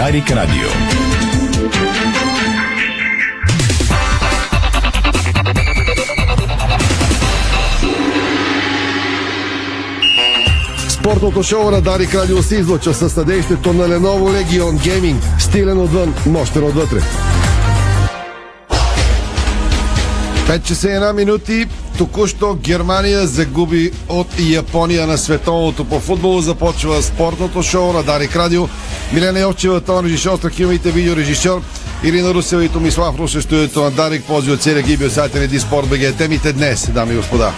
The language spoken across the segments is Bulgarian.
Дарик Радио. Спортното шоу на Дарик Радио се излуча със съдействието на Lenovo Legion Gaming. Стилен отвън, мощен отвътре. 5 часа и една минути. Току-що Германия загуби от Япония на световното по футбол. Започва спортното шоу на Дарик Радио. Милена Йовчева, тон режисьор, страхилмите видеорежисьор. Ирина Русева и Томислав Русе, студиото на Дарик, пози от целия гиби от сайта на Диспорт БГ. Темите днес, дами и господа.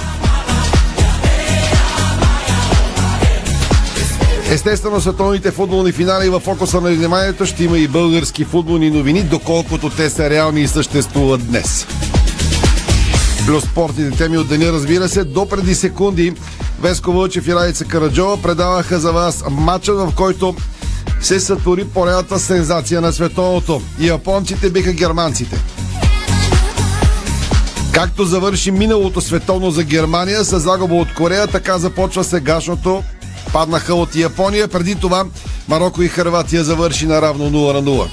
Естествено, световните футболни финали в фокуса на вниманието ще има и български футболни новини, доколкото те са реални и съществуват днес. Плюс спортните теми от деня, разбира се, до преди секунди Веско Вълчев и Райца Караджова предаваха за вас матча, в който се сътвори поредната сензация на световното. Японците биха германците. Както завърши миналото световно за Германия с загуба от Корея, така започва сегашното. Паднаха от Япония. Преди това Марокко и Харватия завърши на равно 0 на 0.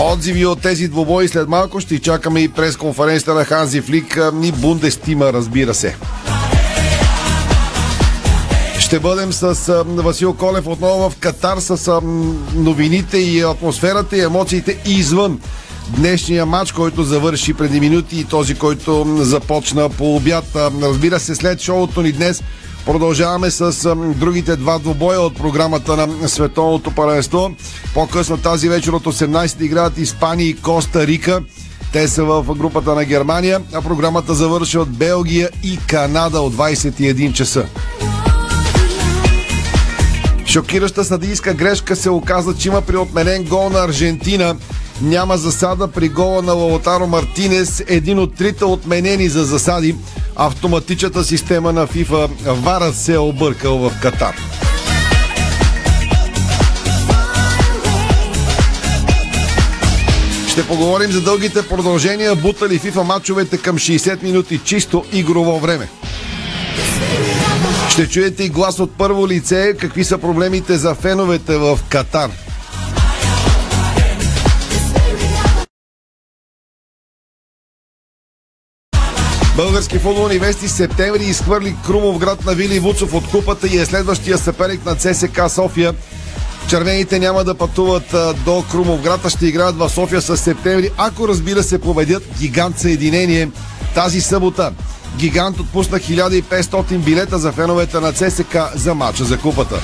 Отзиви от тези двобои след малко ще чакаме и през конференцията на Ханзи Флик и Бундестима, разбира се. Ще бъдем с Васил Колев отново в Катар с новините и атмосферата и емоциите извън днешния матч, който завърши преди минути и този, който започна по обяд. Разбира се, след шоуто ни днес Продължаваме с другите два двобоя от програмата на Световното паренство. По-късно тази вечер от 18 играят Испания и Коста Рика. Те са в групата на Германия, а програмата завърши от Белгия и Канада от 21 часа. Шокираща съдийска грешка се оказа, че има при отменен гол на Аржентина. Няма засада при гола на Лаутаро Мартинес, един от трите отменени за засади. Автоматичната система на FIFA Вара се е объркал в Катар. Ще поговорим за дългите продължения, бутали FIFA матчовете към 60 минути чисто игрово време. Ще чуете и глас от първо лице, какви са проблемите за феновете в Катар. Български футболни вести септември изхвърли Крумов град на Вили Вуцов от купата и е следващия съперник на ЦСК София. Червените няма да пътуват до Крумов град, а ще играят в София с септември, ако разбира се победят гигант Съединение тази събота. Гигант отпусна 1500 билета за феновете на ЦСК за матча за купата.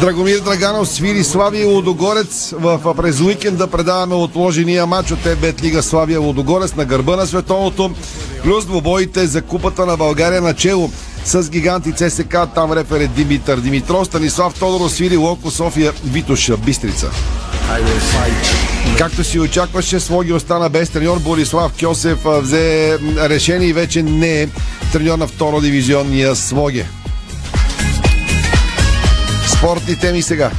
Драгомир Драганов свири Славия Лодогорец. В, през уикенда предаваме отложения матч от ЕБЕТ Лига Славия Лодогорец на гърба на световното. Плюс двобоите за купата на България на чело с гиганти ЦСК, там рефер е Димитър Димитров, Станислав Тодоров свири Локо София, Витоша Бистрица. Както си очакваше, Слоги остана без треньор. Борислав Кьосев взе решение и вече не е треньор на второ дивизионния Слоге. Спортни теми сега.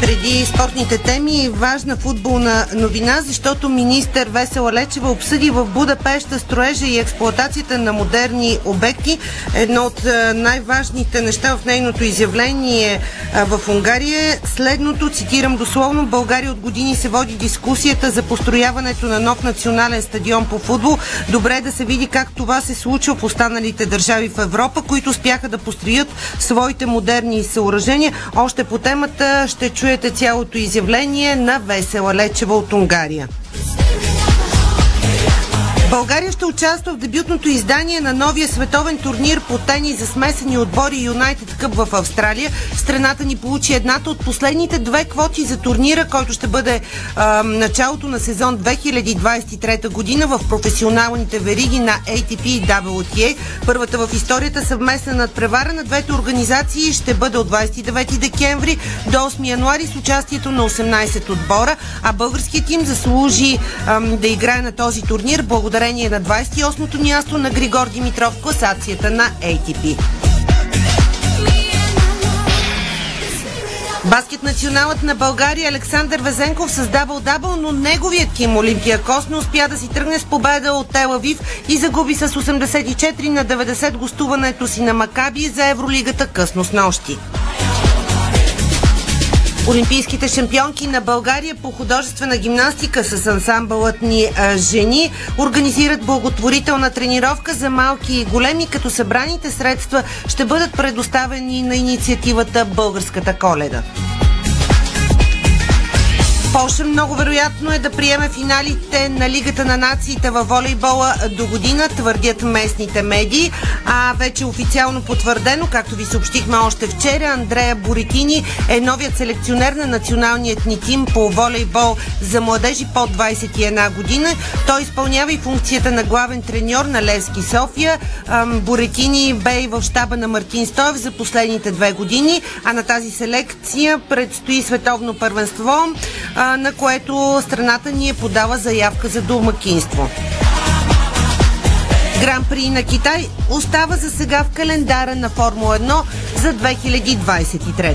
Преди спортните теми, важна футболна новина, защото министър Весела Лечева обсъди в Будапешта строежа и експлуатацията на модерни обекти. Едно от най-важните неща в нейното изявление в Унгария е следното, цитирам дословно, България от години се води дискусията за построяването на нов национален стадион по футбол. Добре е да се види как това се случва в останалите държави в Европа, които успяха да построят своите модерни съоръжения. Още по темата ще чуем чуете цялото изявление на Весела Лечева от Унгария. България ще участва в дебютното издание на новия световен турнир по тенис за смесени отбори Юнайтед Къп в Австралия. Страната ни получи едната от последните две квоти за турнира, който ще бъде а, началото на сезон 2023 година в професионалните вериги на ATP и WTA. Първата в историята съвместна надпревара на двете организации ще бъде от 29 декември до 8 януари с участието на 18 отбора, а българският тим заслужи а, да играе на този турнир благодаря благодарение на 28-то място на Григор Димитров в класацията на ATP. Баскет националът на България Александър Везенков създавал дабъл, но неговият Ким Олимпиакос не успя да си тръгне с победа от Телавив и загуби с 84 на 90 гостуването си на Макаби за Евролигата късно с нощи. Олимпийските шампионки на България по художествена гимнастика с ансамбълът ни жени организират благотворителна тренировка за малки и големи, като събраните средства ще бъдат предоставени на инициативата Българската коледа. Полша много вероятно е да приеме финалите на Лигата на нациите във волейбола до година, твърдят местните медии. А вече официално потвърдено, както ви съобщихме още вчера, Андрея Борикини е новият селекционер на националният ни тим по волейбол за младежи под 21 година. Той изпълнява и функцията на главен треньор на Левски София. Борикини бе и в щаба на Мартин Стоев за последните две години, а на тази селекция предстои световно първенство на което страната ни е подала заявка за домакинство. Гран при на Китай остава за сега в календара на Формула 1 за 2023.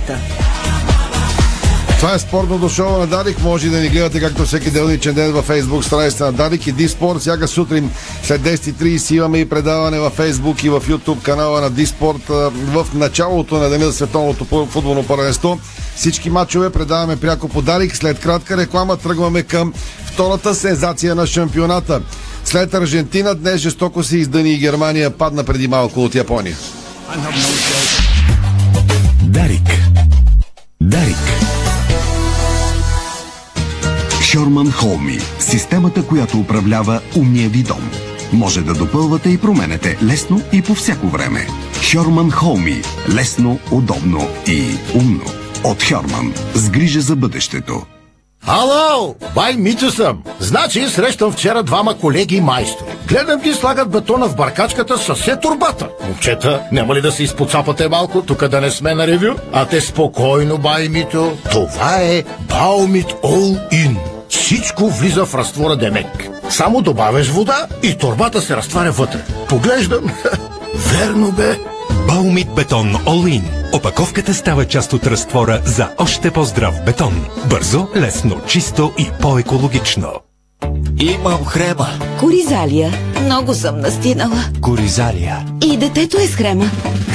Това е спортното шоу на Дарик. Може да ни гледате както всеки делничен ден във Facebook страницата на Дарик и Диспорт. Всяка сутрин след 10.30 имаме и предаване във Facebook и в YouTube канала на Диспорт в началото на деня за световното футболно първенство. Всички матчове предаваме пряко по Дарик. След кратка реклама тръгваме към втората сензация на шампионата. След Аржентина днес жестоко се издани и Германия падна преди малко от Япония. Дарик. Дарик. Шорман Холми – системата, която управлява умния ви дом. Може да допълвате и променете лесно и по всяко време. Шорман Холми – лесно, удобно и умно. От Хьорман. С грижа за бъдещето. Ало, бай Митю съм. Значи срещам вчера двама колеги майстори. Гледам ги слагат бетона в баркачката с все турбата. Момчета, няма ли да се изпоцапате малко, тук да не сме на ревю? А те спокойно, бай Митю. Това е Баумит All In. Всичко влиза в разтвора Демек. Само добавяш вода и турбата се разтваря вътре. Поглеждам. Верно бе. Баумит бетон In. Опаковката става част от разтвора за още по-здрав бетон. Бързо, лесно, чисто и по-екологично. Имам хрема. Коризалия. Много съм настинала. Коризалия. И детето е с хрема.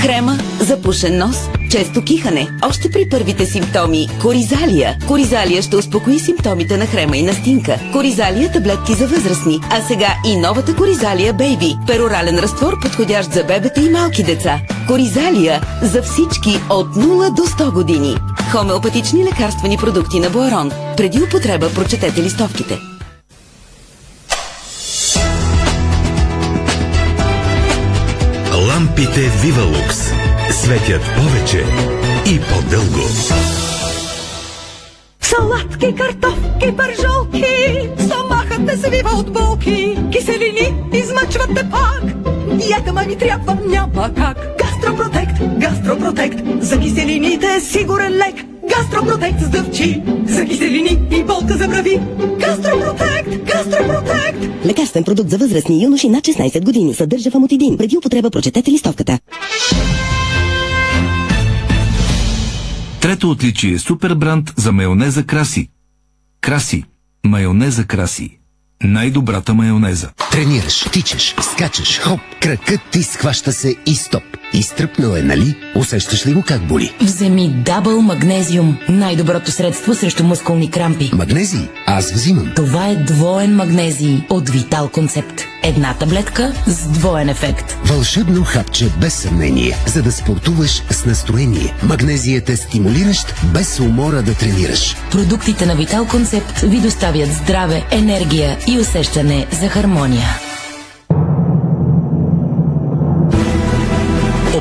Хрема, запушен нос, често кихане. Още при първите симптоми. Коризалия. Коризалия ще успокои симптомите на хрема и настинка. Коризалия таблетки за възрастни. А сега и новата Коризалия Бейби. Перорален разтвор, подходящ за бебета и малки деца. Коризалия за всички от 0 до 100 години. Хомеопатични лекарствени продукти на Буарон. Преди употреба прочетете листовките. Лампите Вивалукс светят повече и по-дълго. Салатки, картофки, пържолки, стомахът не свива от болки, киселини измъчват те пак. Диета ми трябва, няма как. Гастропротект, гастропротект, за киселините е сигурен лек. Гастропротект с дъвчи, за киселини и болка за брави. Гастропротект, гастропротект. Лекарствен продукт за възрастни юноши над 16 години. Съдържа фамотидин. Преди употреба прочетете листовката. Трето отличие е супер бранд за майонеза Краси. Краси. Майонеза Краси. Най-добрата майонеза. Тренираш, тичаш, скачаш, хоп, кракът ти схваща се и стоп. Изтръпнал е, нали? Усещаш ли го как боли? Вземи Дабъл Магнезиум. Най-доброто средство срещу мускулни крампи. Магнезий? Аз взимам. Това е двоен магнезий от Витал Концепт. Една таблетка с двоен ефект. Вълшебно хапче без съмнение, за да спортуваш с настроение. Магнезият е стимулиращ, без умора да тренираш. Продуктите на Витал Концепт ви доставят здраве, енергия и усещане за хармония.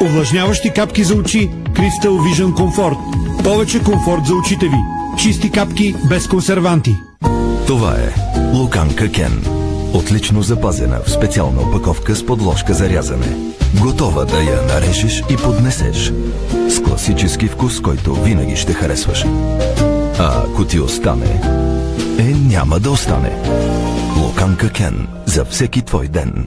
Увлажняващи капки за очи Crystal Vision Comfort. Повече комфорт за очите ви. Чисти капки без консерванти. Това е Луканка Кен. Отлично запазена в специална опаковка с подложка за рязане. Готова да я нарежеш и поднесеш. С класически вкус, който винаги ще харесваш. А ако ти остане, е няма да остане. Луканка Кен. За всеки твой ден.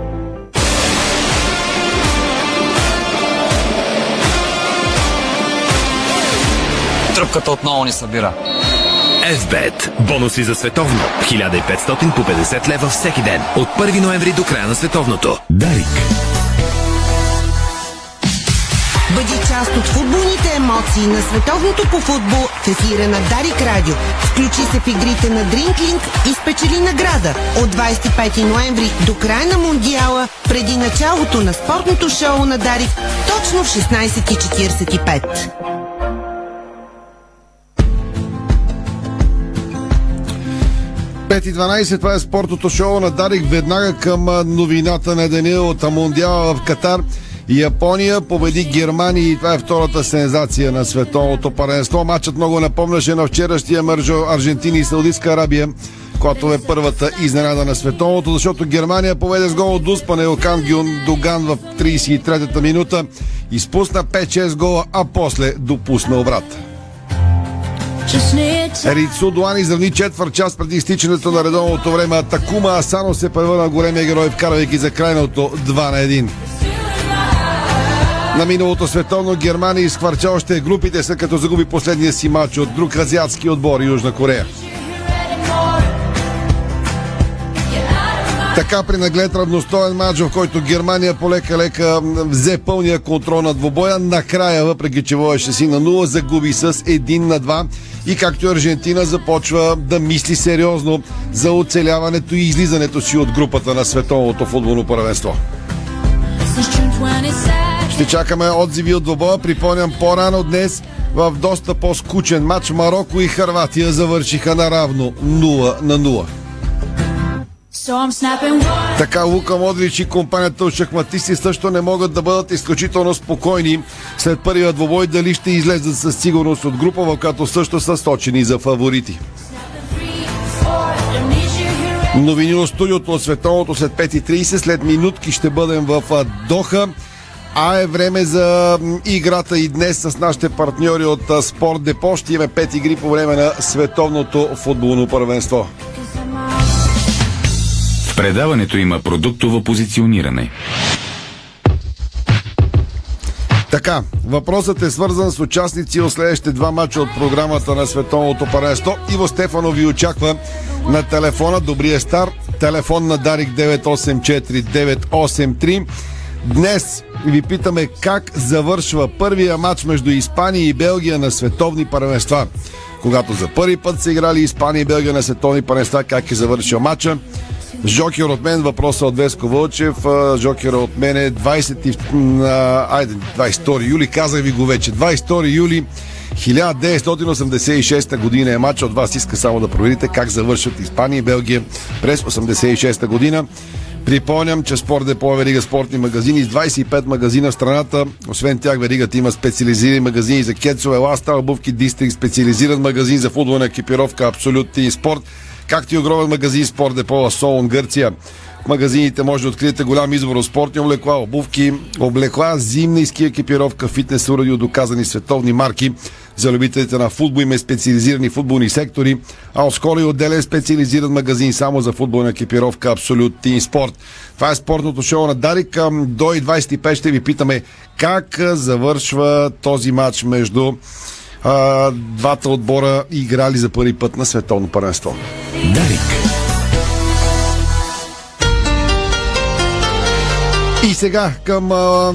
Тръпката отново ни събира. FBET. Бонуси за световно. 1500 по 50 лева всеки ден. От 1 ноември до края на световното. Дарик. Бъди част от футболните емоции на световното по футбол в ефира на Дарик Радио. Включи се в игрите на Дринклинг и спечели награда от 25 ноември до края на Мундиала, преди началото на спортното шоу на Дарик, точно в 16.45. Пет и 12, това е спортното шоу на Дарик. Веднага към новината на деня от Мондиала в Катар. Япония победи Германия и това е втората сензация на световното паренство. Матчът много напомняше на вчерашния мържо Аржентина и Саудитска Арабия, която е първата изненада на световното, защото Германия поведе с гол от Дуспане Окан Доган в 33-та минута. Изпусна 5-6 гола, а после допусна обрат. Рицу Дуан изравни четвърт час преди изтичането на редовното време, Такума Асано се превърна големия герой, вкарвайки за крайното 2 на 1. На миналото световно Германия изхвърча още групите, след като загуби последния си матч от друг азиатски отбор Южна Корея. Така при наглед равностоен матч, в който Германия полека-лека взе пълния контрол на двобоя. Накрая, въпреки че водеше си на 0, загуби с 1 на 2 и както Аржентина започва да мисли сериозно за оцеляването и излизането си от групата на световното футболно първенство. Ще чакаме отзиви от двобоя. Припомням по-рано днес в доста по-скучен матч Марокко и Харватия завършиха наравно 0 на 0. Така Лука Модрич и компанията от шахматисти също не могат да бъдат изключително спокойни след първия двобой дали ще излезат със сигурност от група, в която също са сточени за фаворити. Новини от студиото от световното след 5.30. След минутки ще бъдем в Доха. А е време за играта и днес с нашите партньори от Спорт Депо. Ще имаме 5 игри по време на световното футболно първенство. Предаването има продуктово позициониране. Така, въпросът е свързан с участници от следващите два мача от програмата на Световното паренство. Иво Стефанов ви очаква на телефона Добрия стар, телефон на Дарик 984-983. Днес ви питаме как завършва първия матч между Испания и Белгия на световни първенства. Когато за първи път са играли Испания и Белгия на световни първенства, как е завършил матча? Жокер от мен, въпроса от Веско Вълчев. Жокера от мен е 20, айде, 22 юли, казах ви го вече. 22 юли 1986 година е матч. От вас иска само да проверите как завършат Испания и Белгия през 86 година. Припомням, че Спорт Депо е верига спортни магазини с 25 магазина в страната. Освен тях веригата има специализирани магазини за кецове, ласта, обувки, дистрикт, специализиран магазин за футболна екипировка, абсолют спорт, както и огромен магазин Спорт Депо в Солон, Гърция. В магазините може да откриете голям избор от спортни облекла, обувки, облекла, зимна и ски екипировка, фитнес уреди от доказани световни марки. За любителите на футбол има специализирани футболни сектори, а отскоро и отделен специализиран магазин само за футболна екипировка Абсолют Тим Спорт. Това е спортното шоу на Дарик. До 25 ще ви питаме как завършва този матч между а, двата отбора играли за първи път на световно първенство. Дарик. И сега към а,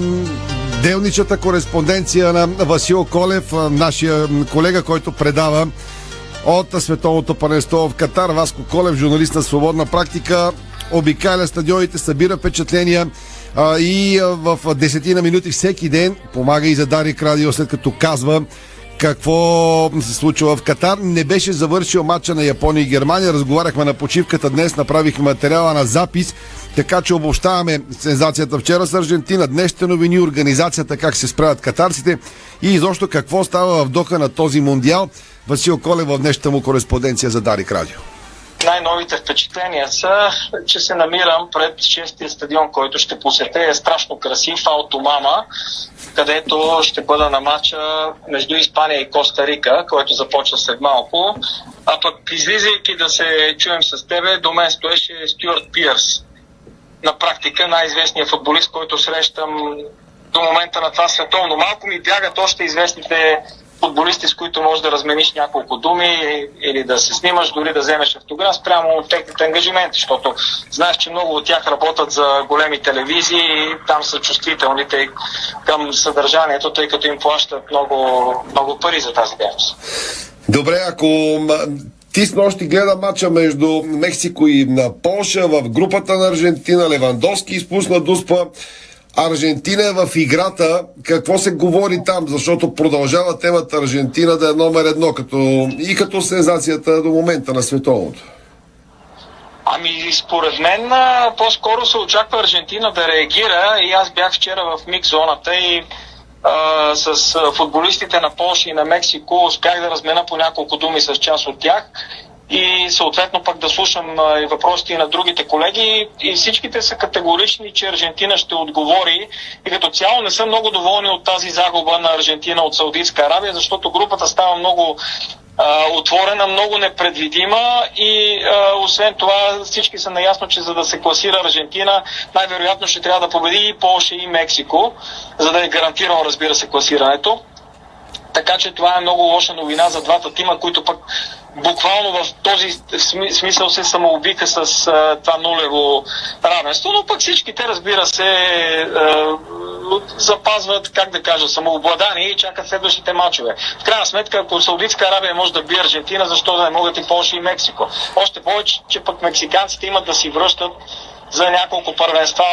делничата кореспонденция на Васил Колев, нашия колега, който предава от световното първенство в Катар. Васко Колев, журналист на Свободна практика, обикаля стадионите, събира впечатления а, и а, в десетина минути всеки ден помага и за Дарик Радио, след като казва какво се случва в Катар. Не беше завършил матча на Япония и Германия. Разговаряхме на почивката днес, направихме материала на запис, така че обобщаваме сензацията вчера с Аржентина, днешните новини, организацията, как се справят катарците и изобщо какво става в доха на този мундиал. Васил Колев в днешната му кореспонденция за Дарик Радио. Най-новите впечатления са, че се намирам пред шестия стадион, който ще посетя. Е страшно красив, Алтомама, където ще бъда на матча между Испания и Коста Рика, който започва след малко. А пък излизайки да се чуем с тебе, до мен стоеше Стюарт Пиърс. На практика най-известният футболист, който срещам до момента на това световно. Малко ми бягат още известните футболисти, с които можеш да размениш няколко думи или да се снимаш, дори да вземеш автограф спрямо от техните ангажименти, защото знаеш, че много от тях работят за големи телевизии и там са чувствителните към съдържанието, тъй като им плащат много, много пари за тази дейност. Добре, ако ти с нощи гледа матча между Мексико и на Полша в групата на Аржентина, Левандовски изпусна дуспа. Аржентина е в играта. Какво се говори там? Защото продължава темата Аржентина да е номер едно като, и като сензацията до момента на световното. Ами, според мен, по-скоро се очаква Аржентина да реагира и аз бях вчера в микс зоната и а, с футболистите на Польша и на Мексико успях да размена по няколко думи с част от тях и съответно пък да слушам и въпросите на другите колеги. И всичките са категорични, че Аржентина ще отговори. И като цяло не са много доволни от тази загуба на Аржентина от Саудитска Арабия, защото групата става много отворена, много непредвидима. И а, освен това всички са наясно, че за да се класира Аржентина, най-вероятно ще трябва да победи и Полша и Мексико, за да е гарантирано, разбира се, класирането. Така че това е много лоша новина за двата тима, които пък буквално в този смисъл се самоубиха с а, това нулево равенство, но пък всичките, разбира се, а, запазват, как да кажа, самообладание и чакат следващите матчове. В крайна сметка, ако Саудитска Арабия може да бие Аржентина, защо да не могат и Польша и Мексико? Още повече, че пък мексиканците имат да си връщат за няколко първенства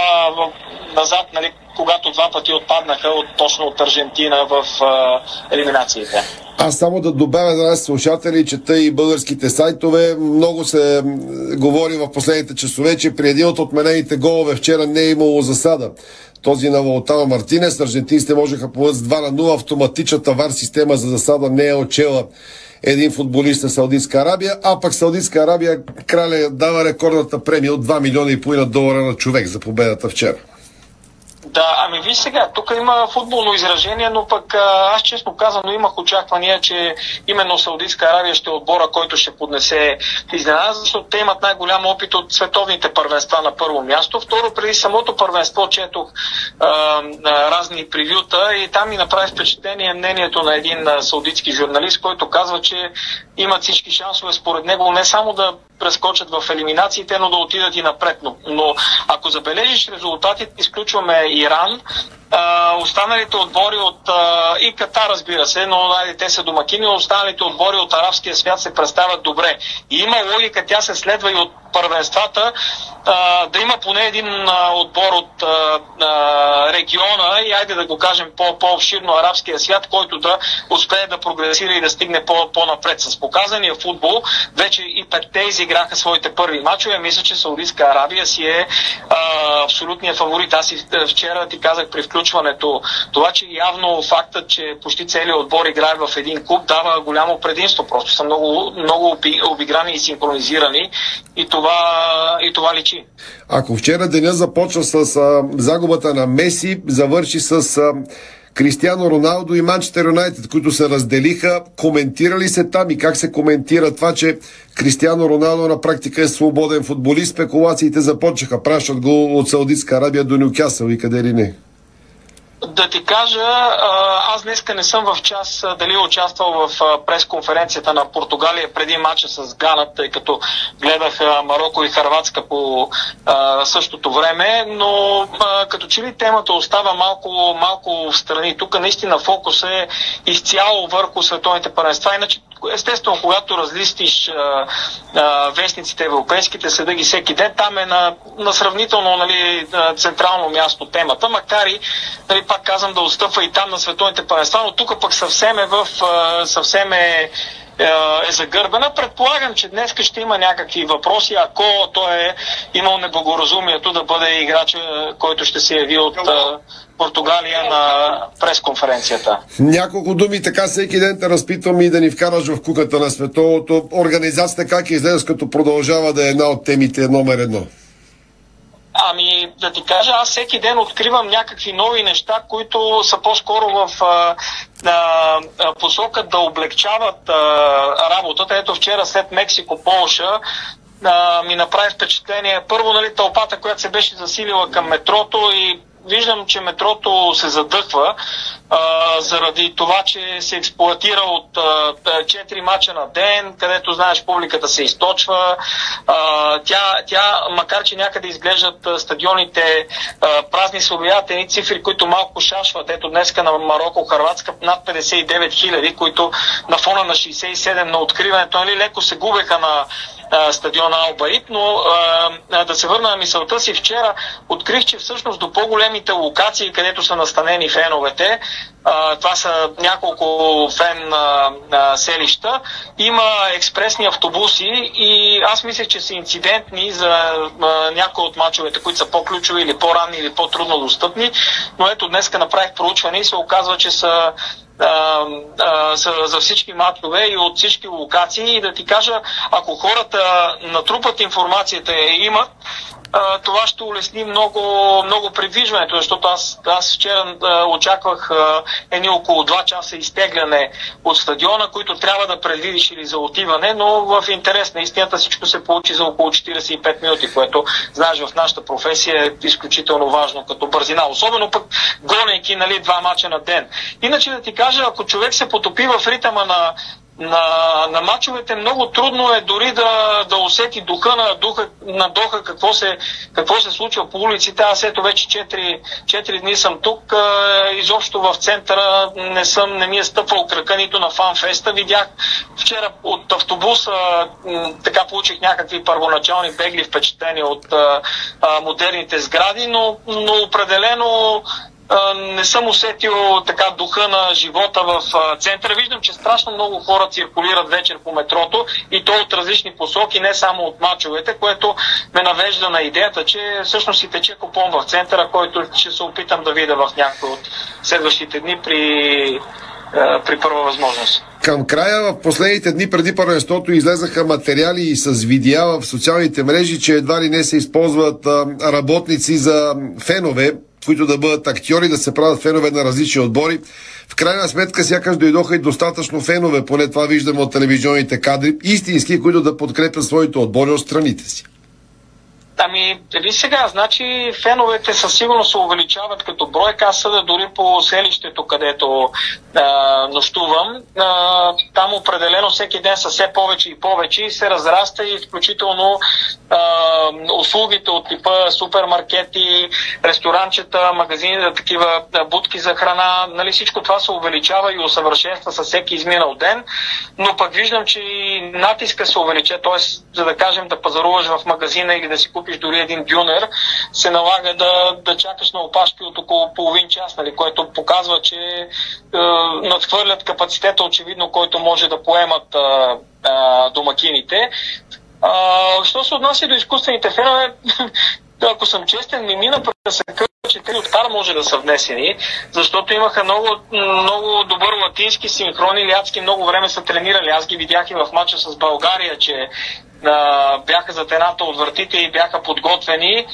назад, нали, когато два пъти отпаднаха от, точно от Аржентина в а, елиминациите. Аз само да добавя за нас слушатели, чета и българските сайтове. Много се говори в последните часове, че при един от отменените голове вчера не е имало засада. Този на Волтава Мартинес, аржентинците можеха повъд с 2 на 0. Автоматичната вар система за засада не е отчела един футболист на Саудитска Арабия, а пък Саудитска Арабия краля дава рекордната премия от 2 милиона и половина долара на човек за победата вчера. Да, ами виж сега, тук има футболно изражение, но пък аз честно казано имах очаквания, че именно Саудитска Аравия ще е отбора, който ще поднесе изненада, защото те имат най-голям опит от световните първенства на първо място. Второ, преди самото първенство четох а, разни превюта и там ми направи впечатление мнението на един саудитски журналист, който казва, че имат всички шансове според него не само да прескочат в елиминациите, но да отидат и напред. Но, но ако забележиш резултатите, изключваме Иран, а, останалите отбори от а, и Катар, разбира се, но нали, те са домакини, останалите отбори от арабския свят се представят добре. И има логика, тя се следва и от първенствата, а, да има поне един а, отбор от а, а, региона и айде да го кажем по, по-обширно арабския свят, който да успее да прогресира и да стигне по, по-напред. С показания футбол вече и петте изиграха своите първи мачове. Мисля, че Саудитска Арабия си е а, абсолютният фаворит. Аз и вчера ти казах при включването това, че явно фактът, че почти целият отбор играе в един клуб, дава голямо предимство. Просто са много, много обиграни и синхронизирани и това, и това личи. Ако вчера деня започва с а, загубата на Меси, завърши с а, Кристиано Роналдо и Манчестър Юнайтед, които се разделиха, коментирали се там и как се коментира това, че Кристиано Роналдо на практика е свободен футболист, спекулациите започнаха, пращат го от Саудитска Арабия до Нюкасъл. И къде ли не. Да ти кажа, аз днеска не съм в час дали е участвал в пресконференцията на Португалия преди матча с Гана, тъй като гледах Марокко и Харватска по същото време, но като че ли темата остава малко, малко в страни. Тук наистина фокус е изцяло върху световните първенства, иначе естествено, когато разлистиш а, а, вестниците европейските, следа ги всеки ден, там е на, на сравнително нали, централно място темата, макар и, нали, пак казвам, да отстъпва и там на световните първенства, но тук пък съвсем е в съвсем е е, е загърбена. Предполагам, че днес ще има някакви въпроси, ако той е имал неблагоразумието да бъде играч, е, който ще се яви от е, Португалия на пресконференцията. Няколко думи, така всеки ден те разпитвам и да ни вкараш в куката на световото. Организацията как излезе, като продължава да е една от темите номер едно? Ами, да ти кажа, аз всеки ден откривам някакви нови неща, които са по-скоро в а, а, посока да облегчават а, работата. Ето вчера след Мексико, Полша, а, ми направи впечатление. Първо, нали, тълпата, която се беше засилила към метрото и виждам, че метрото се задъхва заради това, че се експлуатира от а, 4 мача на ден, където, знаеш, публиката се източва. А, тя, тя, макар че някъде изглеждат стадионите а, празни, се едни цифри, които малко шашват. Ето днеска на Марокко, Харватска над 59 хиляди, които на фона на 67 на откриването, нали, леко се губеха на стадиона Албаит, но а, да се върна на мисълта си, вчера открих, че всъщност до по-големите локации, където са настанени феновете, това са няколко фен а, а, селища, има експресни автобуси и аз мисля, че са инцидентни за някои от мачовете, които са по-ключови или по-ранни или по-трудно достъпни, но ето днеска направих проучване и се оказва, че са за, всички матчове и от всички локации. И да ти кажа, ако хората натрупат информацията и имат, това ще улесни много, много придвижването, защото аз, аз вчера очаквах едни около 2 часа изтегляне от стадиона, които трябва да предвидиш или за отиване, но в интерес на истината всичко се получи за около 45 минути, което, знаеш, в нашата професия е изключително важно като бързина, особено пък гонейки нали, два мача на ден. Иначе да ти кажа, ако човек се потопи в ритъма на на, на мачовете много трудно е дори да, да усети духа на, духа, на Доха какво се, какво се случва по улиците. Аз ето вече 4, 4 дни съм тук. Изобщо в центъра не, съм, не ми е стъпвал крака нито на фанфеста. Видях вчера от автобуса, така получих някакви първоначални бегли впечатления от а, а, модерните сгради, но, но определено не съм усетил така духа на живота в центъра. Виждам, че страшно много хора циркулират вечер по метрото и то от различни посоки, не само от мачовете, което ме навежда на идеята, че всъщност си тече купон в центъра, който ще се опитам да видя в някои от следващите дни при, при първа възможност. Към края, в последните дни преди първенството излезаха материали с видеа в социалните мрежи, че едва ли не се използват работници за фенове които да бъдат актьори, да се правят фенове на различни отбори. В крайна сметка сякаш дойдоха и достатъчно фенове, поне това виждаме от телевизионните кадри, истински, които да подкрепят своите отбори от страните си. Ами, ви сега, значи феновете със сигурност се увеличават като брой. Аз съда дори по селището, където а, нощувам. А, там определено всеки ден са все повече и повече и се разраста и изключително а, услугите от типа супермаркети, ресторанчета, магазини, такива будки за храна. Нали, всичко това се увеличава и усъвършенства със всеки изминал ден. Но пък виждам, че и натиска се увелича, т.е. за да кажем да пазаруваш в магазина или да си купиш дори един дюнер, се налага да, да чакаш на опашки от около половин час, нали, което показва, че е, надхвърлят капацитета, очевидно, който може да поемат е, е, домакините. А, що се отнася до изкуствените фенове, ако съм честен, ми мина през че те от кар може да са внесени, защото имаха много, много добър латински синхрон или адски много време са тренирали. Аз ги видях и в матча с България, че бяха зад едната от вратите и бяха подготвени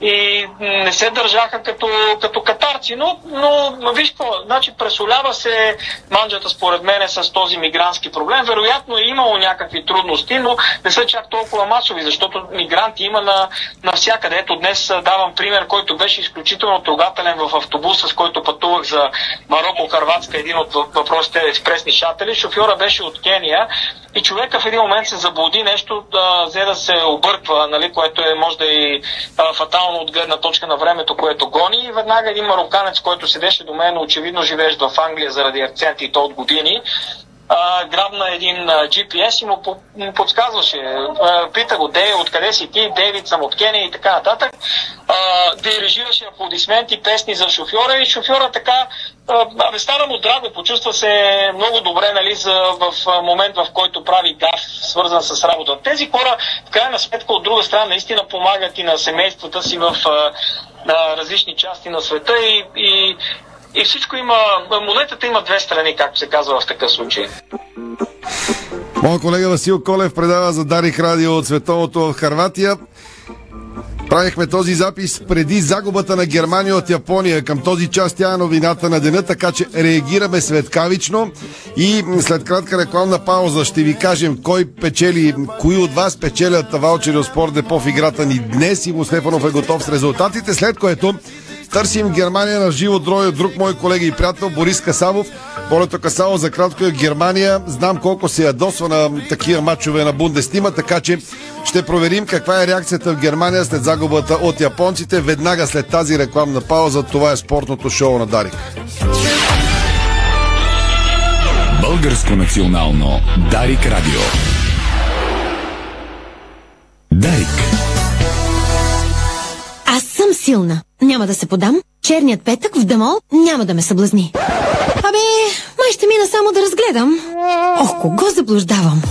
и не се държаха като, като катарци, но, но виж какво, значи пресолява се манджата според мен с този мигрантски проблем. Вероятно е имало някакви трудности, но не са чак толкова масови, защото мигранти има на, навсякъде. Ето днес давам пример, който беше изключително трогателен в автобуса, с който пътувах за Марокко, Харватска, един от въпросите експресни шатели. Шофьора беше от Кения и човека в един момент се заблуди нещо, да, взе да се обърква, нали, което е може да е и а, фатално от гледна точка на времето, което гони. И веднага един мароканец, който седеше до мен, очевидно живеещ в Англия заради акценти и то от години, грабна един GPS и му, по- му подсказваше. Пита го, де, откъде си ти, Дейвид съм от Кения и така нататък. А, дирижираше аплодисменти, песни за шофьора и шофьора така Абе, стана му драго, почувства се много добре нали, за, в момент, в който прави гаф, свързан с работа. Тези хора, в крайна сметка, от друга страна, наистина помагат и на семействата си в на различни части на света и, и, и всичко има, монетата има две страни, както се казва в такъв случай. Моя колега Васил Колев предава за Дарик Радио от световното в Харватия. Правихме този запис преди загубата на Германия от Япония. Към този час тя е новината на деня, така че реагираме светкавично и след кратка рекламна пауза ще ви кажем кой печели, кои от вас печелят ваучери от Спорт Депо в играта ни днес. Иво Стефанов е готов с резултатите, след което Търсим Германия на живо дрой друг мой колега и приятел Борис Касавов. Болето Касавов за кратко е Германия. Знам колко се ядосва на такива матчове на Бундестима, така че ще проверим каква е реакцията в Германия след загубата от японците. Веднага след тази рекламна пауза това е спортното шоу на Дарик. Българско национално Дарик Радио. Дарик. Аз съм силна. Няма да се подам. Черният петък в Дамол няма да ме съблазни. Абе, май ще мина само да разгледам. Ох, кого заблуждавам?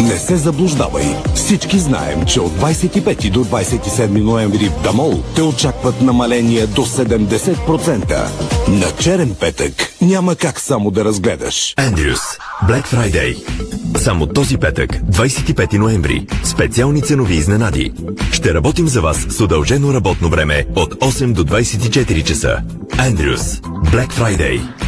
Не се заблуждавай. Всички знаем, че от 25 до 27 ноември в Дамол те очакват намаление до 70%. На черен петък няма как само да разгледаш. Андрюс. Black Friday. Само този петък, 25 ноември. Специални ценови изненади. Ще работим за вас с удължено работно време от 8 до 24 часа. Андрюс. Black Friday.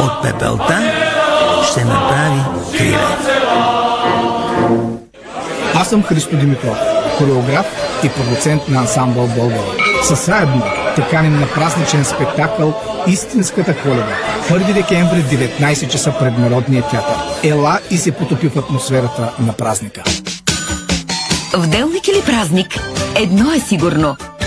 От пепелта ще направи криле. Аз съм Христо Димитров, хореограф и продуцент на ансамбъл Българ. Със заедно те каним на празничен спектакъл Истинската коледа. 1 декември 19 часа пред Народния театър. Ела и се потопи в атмосферата на празника. В делник или празник, едно е сигурно.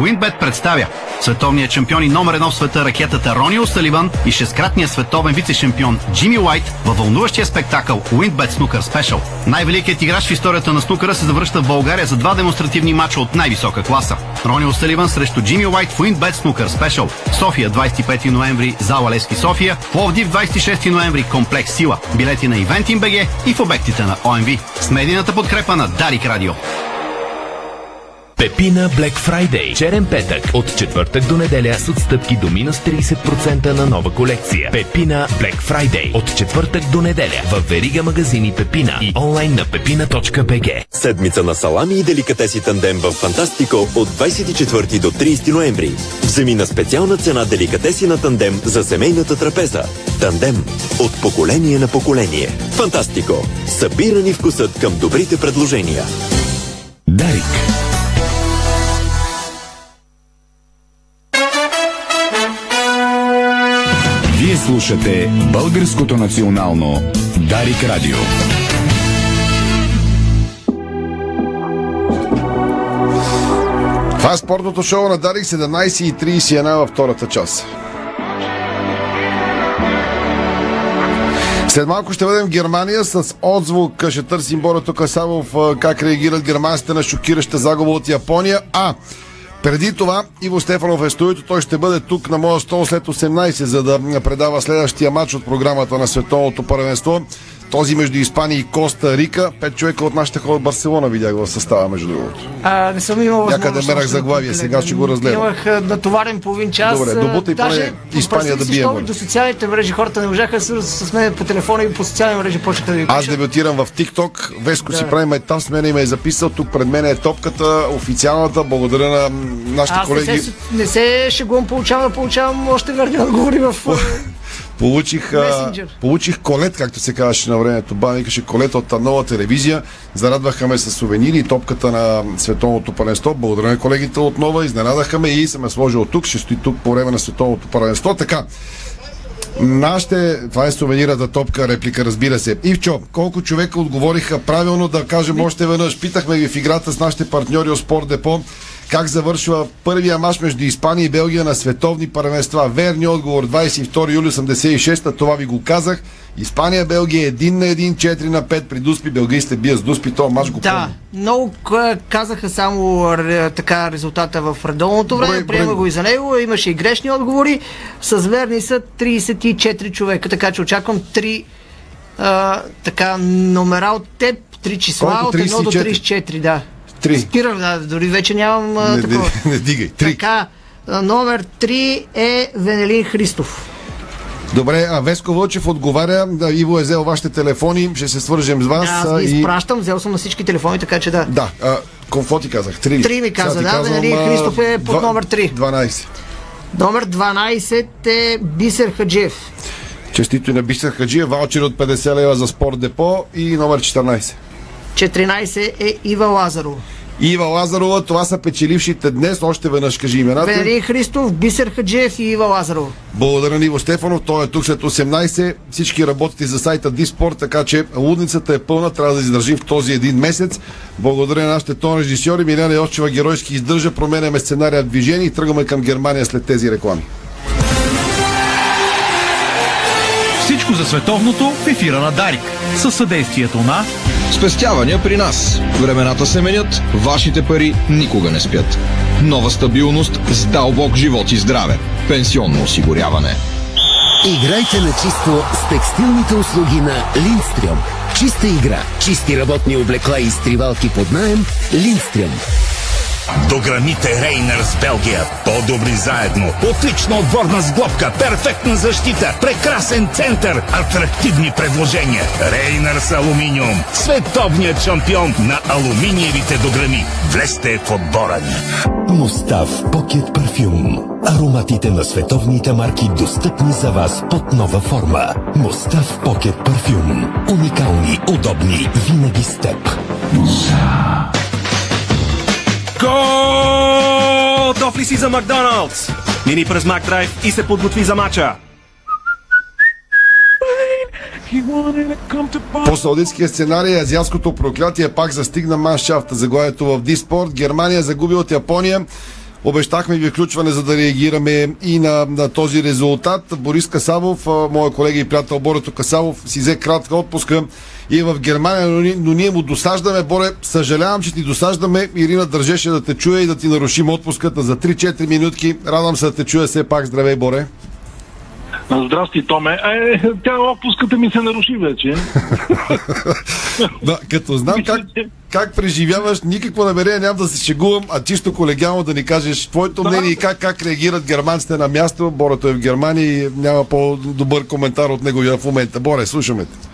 Уинбет представя световният шампион и номер едно в света ракетата Рони Осаливан и шесткратният световен вице-шампион Джимми Уайт във вълнуващия спектакъл Уинбет Snooker Special. Най-великият играч в историята на снукъра се завръща в България за два демонстративни мача от най-висока класа. Рони Осаливан срещу Джимми Уайт в Уинбет Snooker Special. София 25 ноември, зала Лески София. Пловдив 26 ноември, комплекс Сила. Билети на Eventim BG и в обектите на ОМВ. С медийната подкрепа на Дарик Радио. Пепина Black Friday. Черен петък. От четвъртък до неделя с отстъпки до минус 30% на нова колекция. Пепина Black Friday. От четвъртък до неделя. В верига магазини Пепина и онлайн на pepina.bg. Седмица на салами и деликатеси тандем в Фантастико от 24 до 30 ноември. Вземи на специална цена деликатеси на тандем за семейната трапеза. Тандем. От поколение на поколение. Фантастико. Събирани вкусът към добрите предложения. Дарик. Слушате Българското национално Дарик Радио. Това е спортното шоу на Дарик 17.31 във втората част. След малко ще бъдем в Германия с отзвук. Ще търсим Борото Касавов как реагират германците на шокираща загуба от Япония. А преди това Иво Стефанов е студиото. Той ще бъде тук на моя стол след 18, за да предава следващия матч от програмата на Световното първенство. Този между Испания и Коста Рика. Пет човека от нашите хора от Барселона видях в състава, между другото. А, не съм имал възможност. Някъде мерах заглавие, сега ще го разгледам. Имах натоварен половин час. Добре, добутай поне Испания да бие. До социалните мрежи хората не можаха свързват с мен по телефона и по социални мрежи почнаха да ви Аз дебютирам в TikTok. Веско да. си прави майтап с мен и ме е записал. Тук пред мен е топката, официалната. Благодаря на нашите Аз колеги. Не се, не се шегувам, получавам, получавам още верни отговори в Получих, а, получих колет, както се казваше на времето. Ба викаше колет от нова телевизия. Зарадваха ме с сувенири и топката на световното първенство. Благодаря на колегите отново. Изненадаха ме и съм я сложил тук. Ще стои тук по време на световното първенство. Така. Нашите, това е сувенирата топка реплика, разбира се. Ивчо, колко човека отговориха правилно, да кажем още веднъж. Питахме ви в играта с нашите партньори от Спорт Депо как завършва първия мач между Испания и Белгия на световни първенства. Верни отговор 22 юли 86 това ви го казах. Испания, Белгия 1 на 1, 4 на 5 при Дуспи. Белгийците бият с Дуспи, то мач го Да, много казаха само така резултата в редовното време, Брой, приема брой. го и за него, имаше и грешни отговори. С верни са 34 човека, така че очаквам 3 а, така номера от теб, 3 числа Колко? от 1 до 34? 34, да. Три. Спирам, да, дори вече нямам а, Не, такова. не, не дигай. Три. Така, номер 3 е Венелин Христов. Добре, а Веско Вълчев отговаря. Да, Иво е взел вашите телефони. Ще се свържем с вас. Аз а, ги и... изпращам, взел съм на всички телефони, така че да. Да, а, какво ти казах? Три? Три ми каза, да, казвам, Венелин Христов е под два- номер 3. 12. Номер 12 е Бисер Хаджиев. Честито и на Бисер Хаджия, ваучер от 50 лева за спорт депо и номер 14. 14 е Ива Лазарова. Ива Лазарова, това са печелившите днес. Още веднъж кажи имената. Венелин Христов, Бисер Хаджиев и Ива Лазарова. Благодаря на Иво Стефанов. Той е тук след 18. Всички работите за сайта Диспорт, така че лудницата е пълна. Трябва да издържим в този един месец. Благодаря на нашите тон режисьори. Милена Йосчева геройски издържа. Променяме сценария движение и тръгваме към Германия след тези реклами. Всичко за световното в ефира на Дарик. Със съдействието на Спестявания при нас. Времената се менят, вашите пари никога не спят. Нова стабилност с дълбок живот и здраве. Пенсионно осигуряване. Играйте на чисто с текстилните услуги на Линдстрюм. Чиста игра, чисти работни облекла и изтривалки под наем. Линдстрюм. Дограмите Рейнърс Белгия. По-добри заедно. Отлична отборна сглобка. Перфектна защита. Прекрасен център. Атрактивни предложения. Рейнърс Алуминиум. Световният шампион на алуминиевите дограми. Влезте в отбора ни. Мустав Покет Парфюм. Ароматите на световните марки достъпни за вас под нова форма. Мустав Покет Парфюм. Уникални, удобни, винаги с теб. Готов ли си за Макдоналдс? Мини през Макдрайв и се подготви за мача. По саудитския сценарий азиатското проклятие пак застигна маншафта. Заглавието в Диспорт. Германия загуби от Япония. Обещахме ви включване, за да реагираме и на, на този резултат. Борис Касавов, моя колега и приятел Борето Касавов, си взе кратка отпуска и е в Германия, но, ни- но ние му досаждаме. Боре, съжалявам, че ти досаждаме. Ирина държеше да те чуе и да ти нарушим отпуската за 3-4 минутки. Радвам се да те чуя все пак. Здравей, Боре. Здрасти, Томе. Е, тя отпуската ми се наруши вече. Да, като знам как, как преживяваш, никакво намерение нямам да се шегувам, а чисто колегиално да ни кажеш твоето мнение и как, как реагират германците на място. Борето е в Германия и няма по-добър коментар от него в момента. Боре, слушаме те.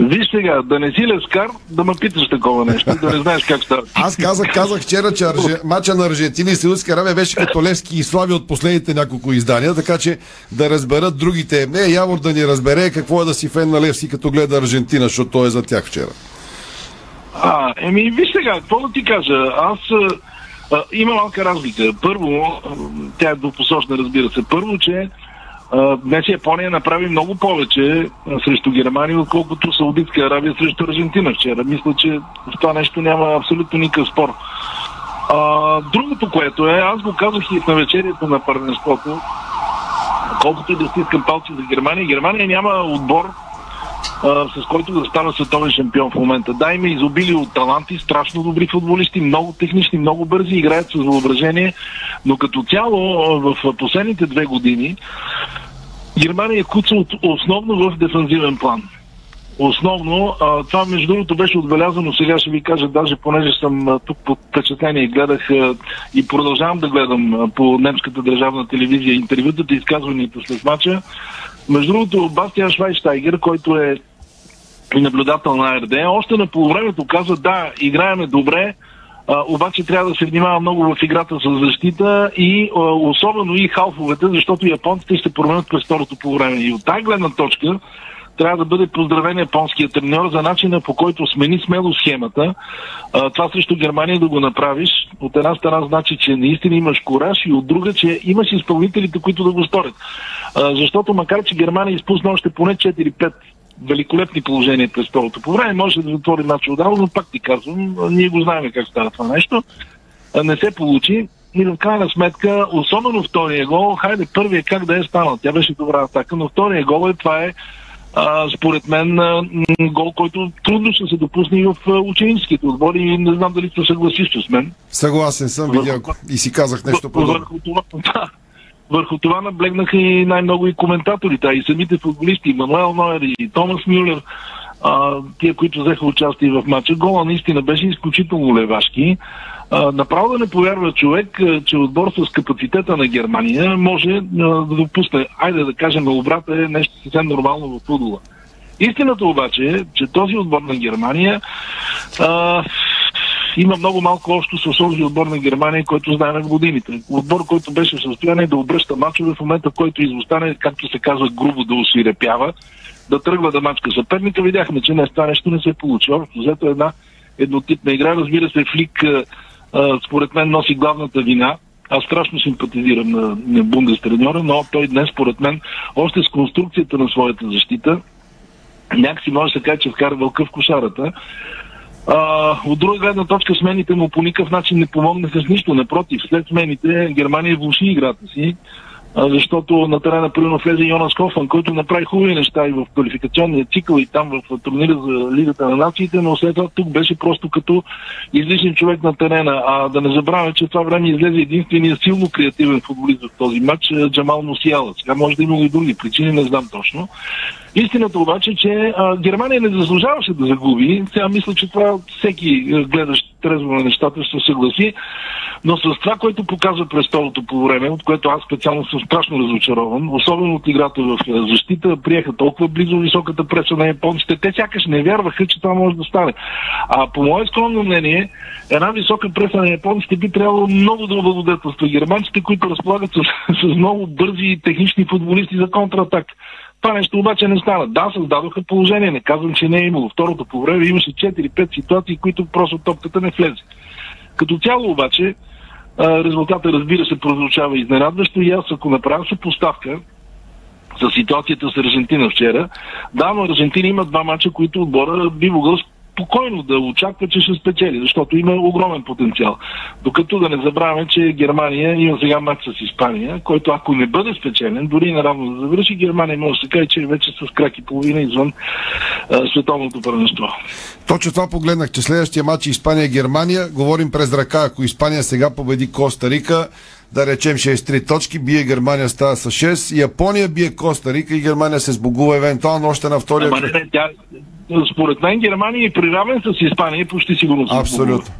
Виж сега, да не си лескар, да ме питаш такова нещо, да не знаеш как става. Аз казах, казах вчера, че Арже... мача на Аржентина и Саудитска Аравия беше като Левски и Слави от последните няколко издания, така че да разберат другите. Не, Явор да ни разбере какво е да си фен на Левски, като гледа Аржентина, защото той е за тях вчера. А, еми, виж сега, какво да ти кажа? Аз а, има малка разлика. Първо, тя е двупосочна, разбира се. Първо, че а, днес Япония направи много повече срещу Германия, отколкото Саудитска Аравия срещу Аржентина вчера. Мисля, че в това нещо няма абсолютно никакъв спор. А, другото, което е, аз го казах и в навечерието на първенството, колкото и да стискам палци за Германия, Германия няма отбор, а, с който да стана световен шампион в момента. Да, има изобили от таланти, страшно добри футболисти, много технични, много бързи, играят с въображение, но като цяло в последните две години Германия куца от, основно в дефанзивен план. Основно, а, това между другото беше отбелязано, сега ще ви кажа, даже понеже съм а, тук под впечатление гледах а, и продължавам да гледам а, по немската държавна телевизия интервютата и изказванията след мача. Между другото, Бастиан Швайштайгер, който е наблюдател на АРД, още на полувремето каза, да, играеме добре, а, обаче трябва да се внимава много в играта с защита и а, особено и халфовете, защото японците ще променят през второто полувреме. И от тази гледна точка трябва да бъде поздравен японския треньор за начина по който смени смело схемата. А, това срещу Германия да го направиш, от една страна значи, че наистина имаш кораж и от друга, че имаш изпълнителите, които да го сторят. А, защото макар, че Германия изпусна още поне 4-5 великолепни положения през второто по време, може да затвори матч отдава, но пак ти казвам, ние го знаем как става това нещо. Не се получи. И в крайна сметка, особено втория гол, хайде първия как да е станал. Тя беше добра атака, но втория гол е това е а, според мен а, гол, който трудно ще се допусне и в ученическите отбори и не знам дали се съгласиш с мен. Съгласен съм, видях и си казах нещо подобно. Върху това, да, върху това наблегнаха и най-много и коментаторите, а и самите футболисти, Мануел Нойер и Томас Мюллер, а, тия, които взеха участие в матча. Гола наистина беше изключително левашки. А, направо да не повярва човек, че отбор с капацитета на Германия може а, да допусне, айде да кажем, обрата е нещо съвсем нормално в футбола. Истината обаче е, че този отбор на Германия а, има много малко общо с този отбор на Германия, който знаем в годините. Отбор, който беше в състояние да обръща мачове в момента, в който изостане, както се казва, грубо да освирепява, да тръгва да мачка съперника. Видяхме, че не това нещо не се получи. Общо взето една еднотипна игра. Разбира се, Флик а, според мен носи главната вина. Аз страшно симпатизирам на, на Бундес но той днес, според мен, още с конструкцията на своята защита, някакси може да се каже, че вкара вълка в кошарата. А, от друга гледна точка смените му по никакъв начин не помогнаха с нищо. Напротив, след смените Германия влуши играта си защото на терена примерно влезе Йонас Кофан, който направи хубави неща и в квалификационния цикъл и там в турнира за Лигата на нациите, но след това тук беше просто като излишен човек на терена. А да не забравяме, че това време излезе единствения силно креативен футболист в този матч, Джамал Мусиала. Сега може да има и други причини, не знам точно. Истината обаче, че а, Германия не заслужаваше да загуби. Сега мисля, че това всеки гледащ трезво на нещата ще съгласи. Но с това, което показва през второто по време, от което аз специално съм страшно разочарован, особено от играта в защита, приеха толкова близо високата преса на японците. Те сякаш не вярваха, че това може да стане. А по мое скромно мнение, една висока преса на японците би трябвало много да облагодетелства германците, които разполагат с, с много бързи технични футболисти за контратак. Това нещо обаче не стана. Да, създадоха положение, не казвам, че не е имало. Второто по време имаше 4-5 ситуации, които просто топката не влезе. Като цяло обаче, резултата разбира се прозвучава изненадващо и аз ако направя съпоставка за ситуацията с Аржентина вчера, да, но Аржентина има два мача, които отбора би могъл спокойно да очаква, че ще спечели, защото има огромен потенциал. Докато да не забравяме, че Германия има сега матч с Испания, който ако не бъде спечелен, дори наравно да завърши, Германия може да се каже, че е вече с крак и половина извън а, световното първенство. Точно това погледнах, че следващия матч Испания-Германия. Говорим през ръка, ако Испания сега победи Коста Рика, да речем 6-3 точки, бие Германия става с 6, Япония бие Коста Рика и Германия се сбогува евентуално още на втория. Ама не, тя, според мен Германия е приравен с Испания почти сигурно. Абсолютно.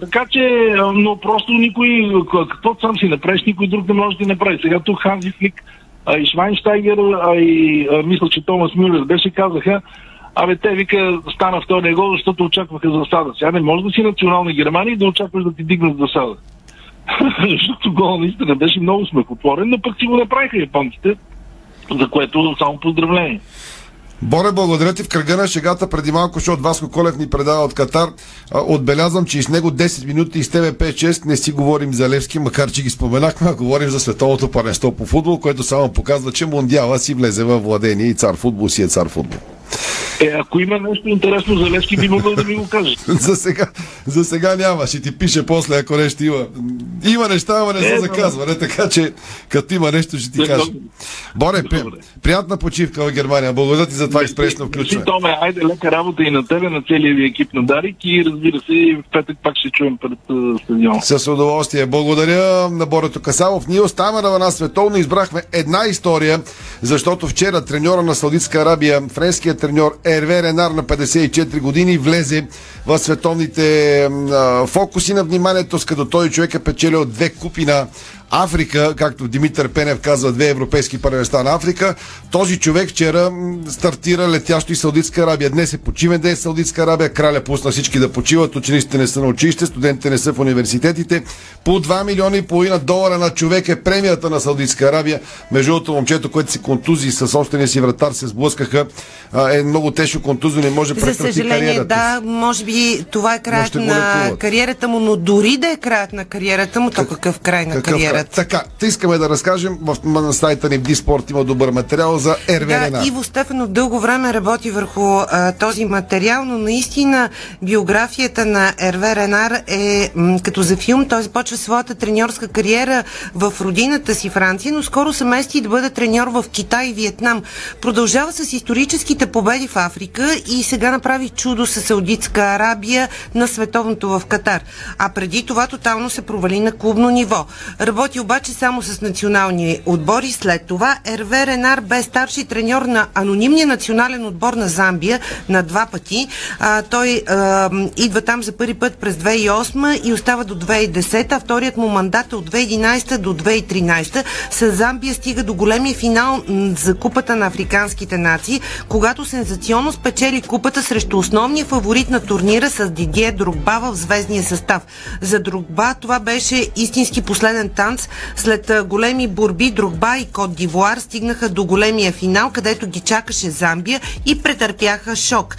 Така че, но просто никой, каквото сам си направиш, никой друг не може да направи. Сега тук Ханзи Флик а и Швайнштайгер, а и а, мисля, че Томас Мюллер беше, казаха, Абе, те вика, стана втория гол, защото очакваха засада. Сега не може да си национална Германия и да очакваш да ти дигнат засада. защото гол наистина беше много смехотворен, но пък си го направиха японците, за което само поздравление. Боре, благодаря ти в кръга на шегата преди малко, защото Васко Колев ни предава от Катар. Отбелязвам, че и с него 10 минути и с тебе 5-6 не си говорим за Левски, макар че ги споменахме, а говорим за световното паренство по футбол, което само показва, че Мондиала си влезе във владение и цар футбол си е цар футбол. Е, ако има нещо интересно за Левски, би могъл да ми го кажеш. за, сега, за сега няма, ще ти пише после, ако нещо има. Има неща, ама не се Е, заказва, не? така че като има нещо ще ти Е, кажа. Боре, при, приятна почивка в Германия. Благодаря ти за това експресно включване. Томе, айде лека работа и на тебе, на целия ви екип на Дарик и разбира се, и в петък пак ще чуем пред стадиона. С удоволствие. Благодаря на Борето Касалов. Ние оставаме на вълна световно. Избрахме една история, защото вчера треньора на Саудитска Арабия, френският треньор Ерве Ренар на 54 години, влезе в световните фокуси на вниманието, с като той човек е печелил две купи на Африка, както Димитър Пенев казва, две европейски първенства на Африка. Този човек вчера стартира летящо и Саудитска Арабия. Днес е почивен ден Саудитска Арабия. Краля пусна всички да почиват. Учениците не са на училище, студентите не са в университетите. По 2 милиона и половина долара на човек е премията на Саудитска Арабия. Между другото, момчето, което си контузи със собствения си вратар, се сблъскаха. Е много тежко контузно, не може да За прекрати съжаление, кариерата. да, може би това е краят на кариерата му, но дори да е краят на кариерата му, то какъв край на Какъв кариерата? Така, те искаме да разкажем. В на сайта ни Диспорт има добър материал за Ерве Да. Иво Стефанов дълго време работи върху а, този материал, но наистина биографията на Ерве Ренар е м, като за филм. Той започва своята треньорска кариера в родината си Франция, но скоро се мести да бъде треньор в Китай и Виетнам. Продължава с историческите победи в Африка и сега направи чудо с Саудитска Арабия на световното в Катар. А преди това тотално се провали на клубно ниво. Работи обаче само с национални отбори. След това Ерве Ренар бе старши треньор на анонимния национален отбор на Замбия на два пъти. А, той а, идва там за първи път през 2008 и остава до 2010, а вторият му мандат е от 2011 до 2013. С Замбия стига до големия финал за купата на африканските нации, когато сензационно спечели купата срещу основния фаворит на турнира с Дидие Другба в звездния състав. За Другба това беше истински последен танц. След а, големи борби Другба и Кот Дивуар стигнаха до големия финал, където ги чакаше Замбия и претърпяха шок.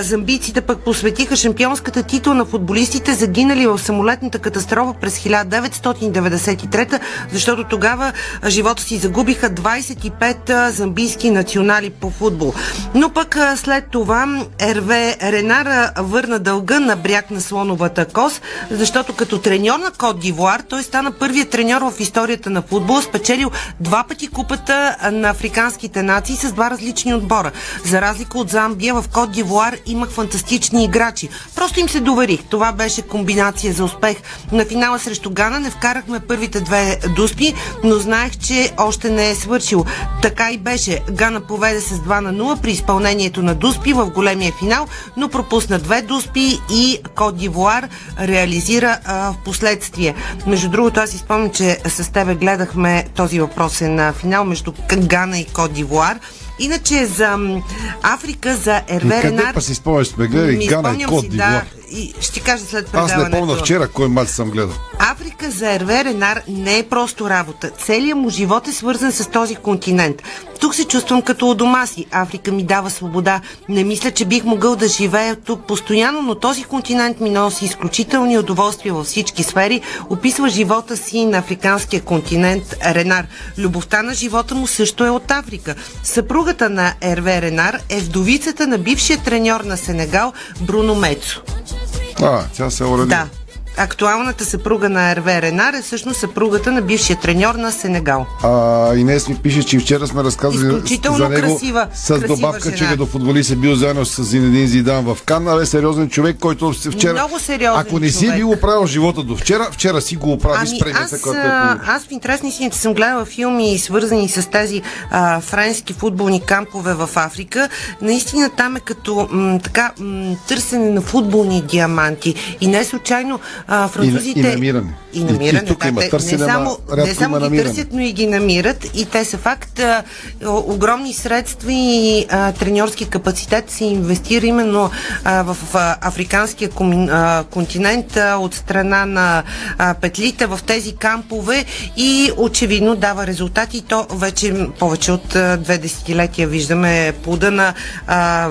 Замбийците пък посветиха шампионската титла на футболистите, загинали в самолетната катастрофа през 1993, защото тогава живота си загубиха 25 а, замбийски национали по футбол. Но пък след това Ерве Ренара върна дълга на бряг на слоновата кос, защото като треньор на Кот Дивуар той стана първият треньор в историята на футбола, спечелил два пъти купата на африканските нации с два различни отбора. За разлика от Замбия, в Кот Дивуар имах фантастични играчи. Просто им се доверих. Това беше комбинация за успех. На финала срещу Гана не вкарахме първите две дуспи, но знаех, че още не е свършил. Така и беше. Гана поведе с 2 на 0 при изпълнението на дуспи в големия финал, но пропусна две дуспи и Кот Дивуар реализира а, в последствие. Между другото, аз си спомням, че с тебе гледахме този въпросен а, финал между Гана и Кот Дивуар. Иначе за Африка, за Ерве Къде Ренар... па си спомняш, сме гледали ми Гана и спомням Кот си, Дивуар. да, и ще кажа след Аз предаването. не помня вчера кой матч съм гледал. Африка за Ерве Ренар не е просто работа. Целият му живот е свързан с този континент. Тук се чувствам като у дома си. Африка ми дава свобода. Не мисля, че бих могъл да живея тук постоянно, но този континент ми носи изключителни удоволствия във всички сфери. Описва живота си на африканския континент Ренар. Любовта на живота му също е от Африка. Съпругата на Ерве Ренар е вдовицата на бившия треньор на Сенегал Бруно Мецо. А, тя се е уреди. Да. Актуалната съпруга на Ерве Ренар е всъщност съпругата на бившия треньор на Сенегал. А, Инес ми пише, че вчера сме разказали Изключително за него красива- с красива добавка, жена. че като футболист е бил заедно с Зинедин Зидан в Кан, але сериозен човек, който си вчера... Много сериозен Ако не си е човек. бил оправил живота до вчера, вчера си го оправи с Ами премията, аз, която е получил. аз в интерес на истината съм гледала филми, свързани с тези а, френски футболни кампове в Африка. Наистина там е като м, така м, търсене на футболни диаманти. И не случайно а, французите... И, и намиране. И намиране. И, и тук да, има търсене, не само, не само ги намиране. търсят, но и ги намират. И те са факт. А, огромни средства и а, треньорски капацитет се инвестира именно а, в а, африканския ком, а, континент а, от страна на а, петлите в тези кампове и очевидно дава резултати. То вече повече от а, две десетилетия виждаме плода на а,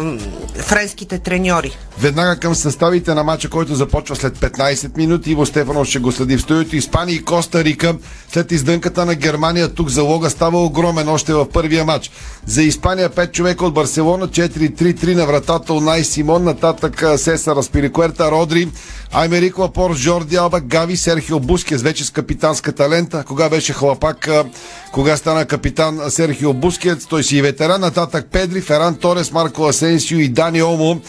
френските треньори. Веднага към съставите на матча, който започва след 15 минути. Минути. Иво Стефанов ще го следи в студиото. Испания и Коста Рика след издънката на Германия. Тук залога става огромен още в първия матч. За Испания 5 човека от Барселона, 4-3-3 на вратата Унай Симон, нататък Сеса Распирикуерта, Родри, Аймерик Лапор, Жорди Алба, Гави, Серхио Бускес, вече с капитанската лента. Кога беше хлапак, кога стана капитан Серхио Бускет, той си и ветеран. Нататък Педри, Феран Торес, Марко Асенсио и Дани Омо.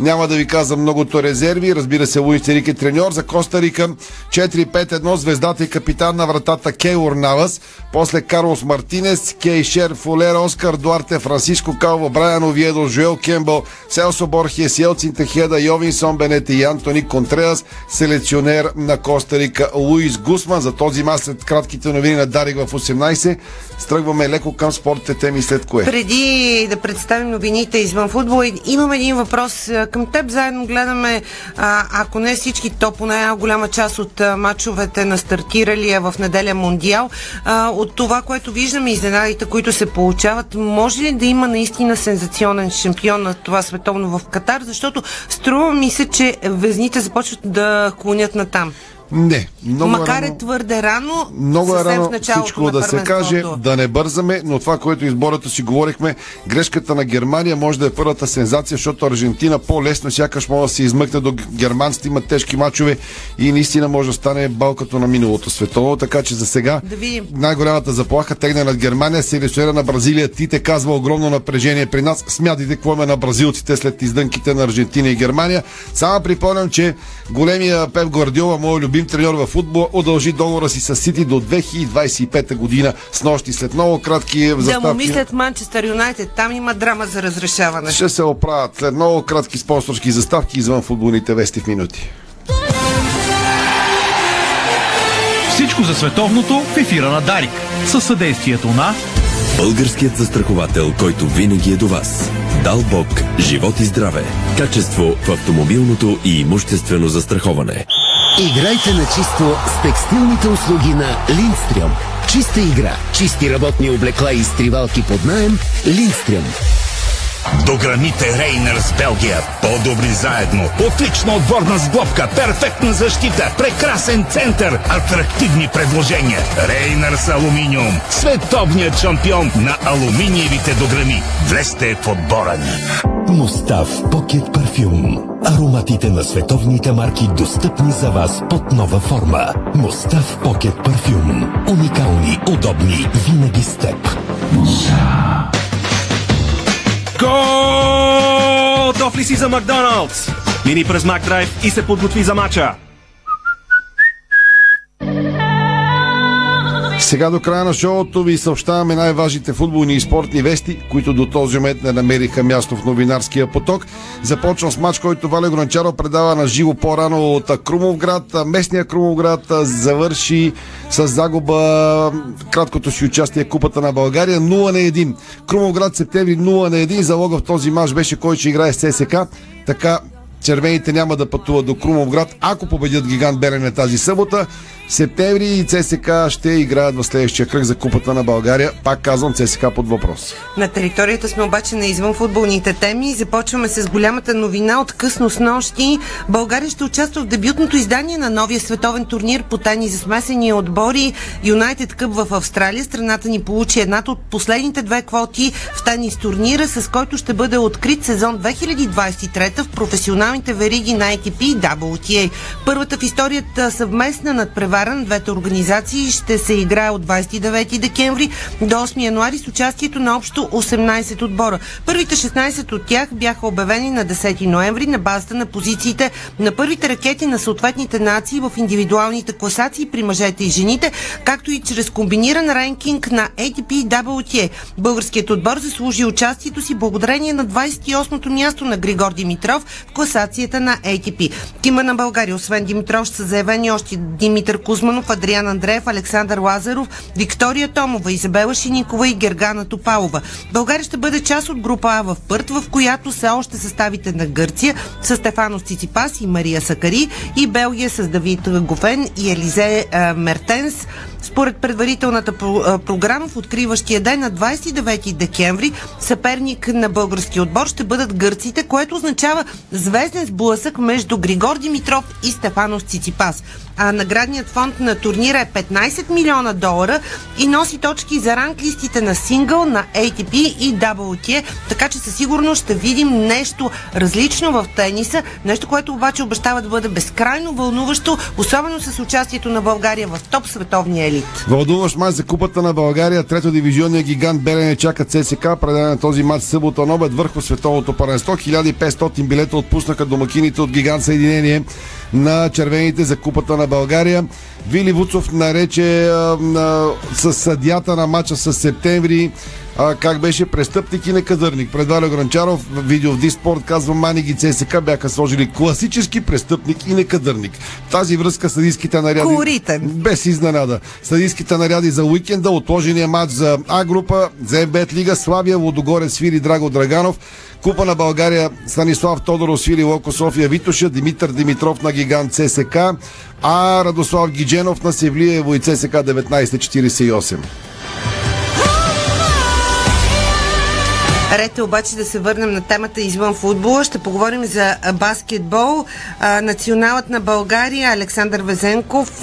Няма да ви казвам многото резерви. Разбира се, Луис Рик е треньор за Коста Рика. 4-5-1 звездата и капитан на вратата Кейор Навас. После Карлос Мартинес, Кейшер, Фулер, Оскар Дуарте, Франциско Калво, Брайан Овиедо, Жуел Кембъл, Селсо Борхес, Елцин Техеда, Йовинсон Бенете и Антони Контреас, селекционер на Коста Рика Луис Гусман. За този мач след кратките новини на Дарик в 18 стръгваме леко към спортните теми след кое. Преди да представим новините извън футбол, имам един въпрос към теб. Заедно гледаме, ако не всички, то поне една голяма част от а, мачовете на стартиралия в неделя Мондиал. От това, което виждаме, изненадите, които се получават, може ли да има наистина сензационен шампион на това световно в Катар? Защото струва ми се, че везните започват да клонят на там. Не. Много Макар рано, е твърде рано, много е рано всичко да се каже, да не бързаме, но това, което избората си говорихме, грешката на Германия може да е първата сензация, защото Аржентина по-лесно сякаш може да се измъкне до германците, имат тежки мачове и наистина може да стане балкато на миналото световно, така че за сега Да най-голямата заплаха тегна над Германия, селекционера на Бразилия Тите казва огромно напрежение при нас. Смятайте какво има на бразилците след издънките на Аржентина и Германия. Само припомням, че големия Пеп Гвардиола, мой любим треньор в футбола, удължи договора си с Сити до 2025 година с нощи след много кратки Да му заставки. мислят Манчестър Юнайтед, там има драма за разрешаване. Ще се оправят след много кратки спонсорски заставки извън футболните вести в минути. Всичко за световното в ефира на Дарик. Със съдействието на Българският застраховател, който винаги е до вас. Дал Бог, живот и здраве. Качество в автомобилното и имуществено застраховане. Играйте на чисто с текстилните услуги на Линдстрем. Чиста игра, чисти работни облекла и изтривалки под наем. Линдстрем. Дограмите Рейнерс Белгия. По-добри заедно. Отлична отборна сглобка. Перфектна защита. Прекрасен център. Атрактивни предложения. Рейнерс Алуминиум. Световният шампион на алуминиевите дограми. Влезте в отбора ни. Мустав Покет Парфюм. Ароматите на световните марки достъпни за вас под нова форма. Мустав Покет Парфюм. Уникални, удобни, винаги с теб. Готов ли си за Макдоналдс? Мини през Макдрайв и се подготви за мача. Сега до края на шоуто ви съобщаваме най-важните футболни и спортни вести, които до този момент не намериха място в новинарския поток. Започвам с матч, който Вале Грончаро предава на живо по-рано от Крумовград. Местния Крумовград завърши с загуба краткото си участие в Купата на България 0 на 1. Крумовград септември 0 на 1. Залога в този матч беше кой ще играе с ССК. Така червените няма да пътуват до Крумовград, ако победят гигант Белене тази събота. Септември и ЦСК ще играят в следващия кръг за Купата на България. Пак казвам ЦСК под въпрос. На територията сме обаче на извън футболните теми. Започваме с голямата новина от късно с нощи. България ще участва в дебютното издание на новия световен турнир по тайни за смесени отбори Юнайтед Къп в Австралия. Страната ни получи едната от последните две квоти в тенис турнира, с който ще бъде открит сезон 2023 в професионалните вериги на ATP и WTA. Първата в историята съвместна надпревара на двете организации ще се играе от 29 декември до 8 януари с участието на общо 18 отбора. Първите 16 от тях бяха обявени на 10 ноември на базата на позициите на първите ракети на съответните нации в индивидуалните класации при мъжете и жените, както и чрез комбиниран ренкинг на ATP и WTA. Българският отбор заслужи участието си благодарение на 28-то място на Григор Димитров в класацията на ATP. Тима на България, освен Димитров, са заявени още Димитър Кузманов, Адриан Андреев, Александър Лазаров, Виктория Томова, Изабела Шиникова и Гергана Топалова. България ще бъде част от група А в Пърт, в която са още съставите на Гърция с Стефанос Циципас и Мария Сакари и Белгия с Давид Гофен и Елизе е, Мертенс. Според предварителната програма в откриващия ден на 29 декември съперник на българския отбор ще бъдат гърците, което означава звезден сблъсък между Григор Димитров и Стефанос Циципас. А наградният фонд на турнира е 15 милиона долара и носи точки за ранглистите на сингъл, на ATP и WTA, така че със сигурност ще видим нещо различно в тениса, нещо, което обаче обещава да бъде безкрайно вълнуващо, особено с участието на България в топ световния елит. Вълнуващ мач за Купата на България. Трето дивизионния гигант Белене чака ЦСК. Предаване на този матч събота на обед върху световното паренство. 1500 билета отпуснаха домакините от гигант Съединение на червените за Купата на България. Вили Вуцов нарече а, а, с съдята на матча с септември а, как беше престъпник и некадърник. Пред Валя Гранчаров видео в Диспорт казва Мани ги ЦСК бяха сложили класически престъпник и некадърник. В тази връзка съдийските наряди... Колоритен. Без изненада. Съдийските наряди за уикенда, отложения матч за А група, за МБЕТ Лига, Славия, Лодогорец, Свири, Драго Драганов, Купа на България, Станислав Тодоров, Свили Локо, София, Витоша, Димитър Димитров на гигант ЦСК, а Радослав Гидженов на Севлиево и ЦСК 1948. Ред е обаче да се върнем на темата извън футбола. Ще поговорим за баскетбол. Националът на България Александър Везенков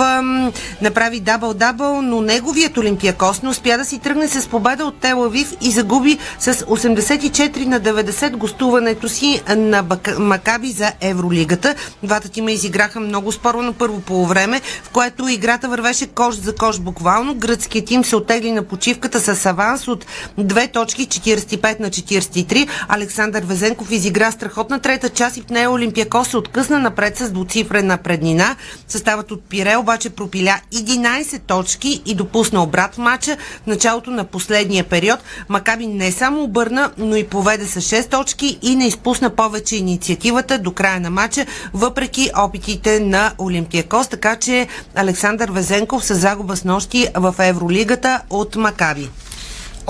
направи дабъл-дабъл, но неговият Олимпиакос не успя да си тръгне с победа от Телавив и загуби с 84 на 90 гостуването си на Макаби за Евролигата. Двата тима изиграха много спорно на първо полувреме, в което играта вървеше кош за кош буквално. Гръцкият тим се отегли на почивката с аванс от две точки 45 на 43. Александър Везенков изигра страхотна трета част и в нея Олимпиако се откъсна напред с двуцифрена преднина. Съставът от Пире обаче пропиля 11 точки и допусна обрат в матча в началото на последния период. Макаби не само обърна, но и поведе с 6 точки и не изпусна повече инициативата до края на матча, въпреки опитите на Олимпиакос. Така че Александър Везенков с загуба с нощи в Евролигата от Макаби.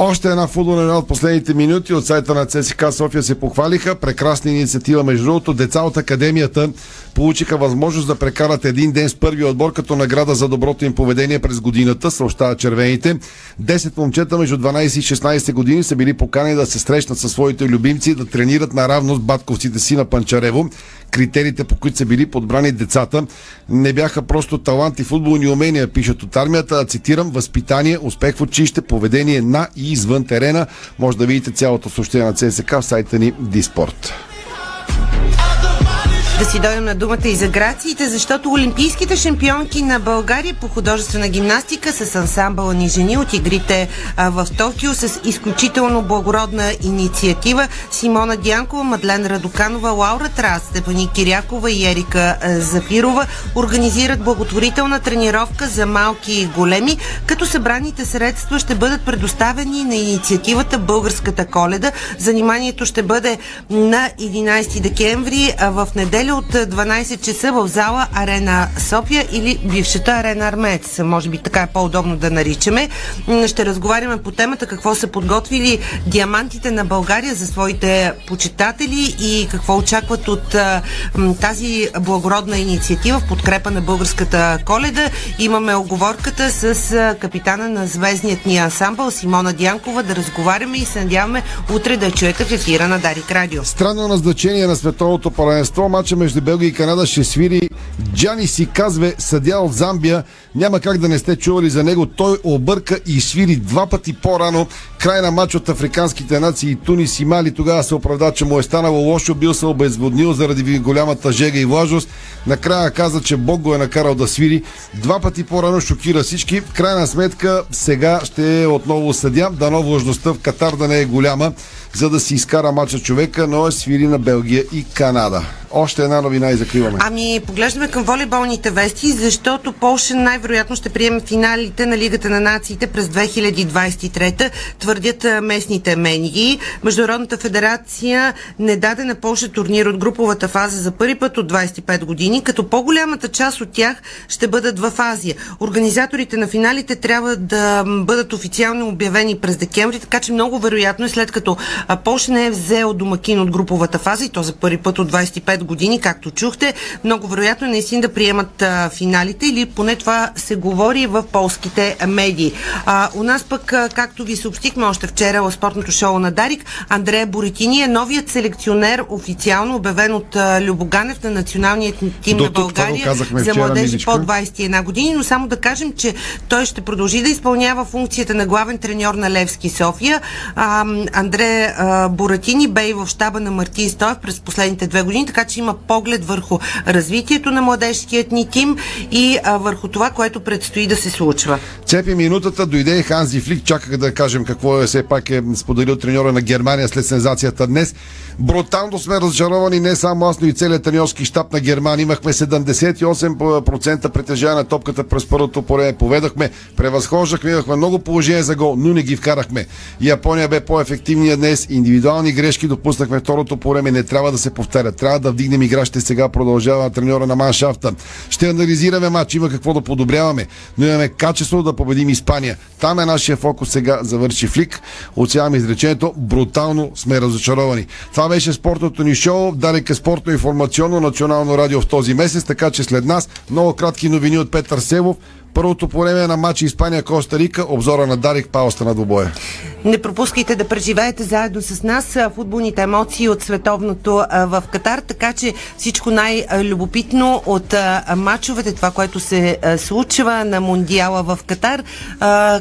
Още една футболна от последните минути от сайта на ЦСКА София се похвалиха. Прекрасна инициатива. Между другото, деца от академията получиха възможност да прекарат един ден с първи отбор като награда за доброто им поведение през годината, съобщават червените. Десет момчета между 12 и 16 години са били поканени да се срещнат със своите любимци и да тренират наравно с батковците си на Панчарево. Критериите, по които са били подбрани децата, не бяха просто талант и футболни умения, пишат от армията, а цитирам, възпитание, успех в училище, поведение на и извън терена. Може да видите цялото съобщение на ЦСК в сайта ни Диспорт. Да си дойдем на думата и за грациите, защото олимпийските шампионки на България по художествена гимнастика с ансамбъла ни жени от игрите в Токио с изключително благородна инициатива Симона Дянкова, Мадлен Радоканова, Лаура Трас, Степани Кирякова и Ерика а, Зафирова организират благотворителна тренировка за малки и големи, като събраните средства ще бъдат предоставени на инициативата Българската коледа. Заниманието ще бъде на 11 декември в неделя от 12 часа в зала Арена София или бившата Арена Армец. Може би така е по-удобно да наричаме. Ще разговаряме по темата какво са подготвили диамантите на България за своите почитатели и какво очакват от м, тази благородна инициатива в подкрепа на българската коледа. Имаме оговорката с а, капитана на звездният ни ансамбъл Симона Дянкова да разговаряме и се надяваме утре да чуете в ефира на Дарик Радио. Странно назначение на световното паренство. Матча между Белгия и Канада ще свири Джани си казве съдя от Замбия. Няма как да не сте чували за него. Той обърка и свири два пъти по-рано. Край на матч от африканските нации Тунис и Мали. Тогава се оправда, че му е станало лошо. Бил се обезводнил заради голямата жега и влажност. Накрая каза, че Бог го е накарал да свири. Два пъти по-рано шокира всички. В крайна сметка сега ще е отново съдя. Дано влажността в Катар да не е голяма за да си изкара мача човека, но е свири на Белгия и Канада. Още една новина и закриваме. Ами, поглеждаме към волейболните вести, защото Полша най-вероятно ще приеме финалите на Лигата на нациите през 2023, твърдят местните медии. Международната федерация не даде на Полша турнир от груповата фаза за първи път от 25 години, като по-голямата част от тях ще бъдат в Азия. Организаторите на финалите трябва да бъдат официално обявени през декември, така че много вероятно е след като а, Полша не е взел домакин от груповата фаза и то за първи път от 25 5 години, както чухте. Много вероятно е наистина да приемат финалите или поне това се говори в полските медии. А, у нас пък, както ви съобщихме още вчера в спортното шоу на Дарик, Андрея Боритини е новият селекционер, официално обявен от Любоганев на националния тим До на България за младежи под 21 години, но само да кажем, че той ще продължи да изпълнява функцията на главен треньор на Левски София. А, Андре а, Буратини бе и в щаба на Мартин Стоев през последните две години, така че има поглед върху развитието на младежкият ни тим и а, върху това, което предстои да се случва. Цепи минутата, дойде и Ханзи Флик, чаках да кажем какво е все пак е споделил треньора на Германия след сензацията днес. Брутално сме разочаровани не само аз, но и целият треньорски щаб на Германия. Имахме 78% притежание на топката през първото поле. Поведахме, превъзхождахме, имахме много положение за гол, но не ги вкарахме. Япония бе по-ефективния днес. Индивидуални грешки допуснахме второто по. Не трябва да се повтарят. Трябва да вдигнем играчите сега. Продължава треньора на Маншафта. Ще анализираме матч. Има какво да подобряваме, но имаме качество да победим Испания. Там е нашия фокус сега. Завърши Флик. Оценяваме изречението. Брутално сме разочаровани. Това беше спортното ни шоу. Дарик е спортно информационно национално радио в този месец, така че след нас много кратки новини от Петър Севов. Първото по време на матча Испания-Коста Рика, обзора на Дарик Пауста на двубоя. Не пропускайте да преживеете заедно с нас футболните емоции от световното в Катар, така че всичко най-любопитно от матчовете, това, което се случва на Мондиала в Катар,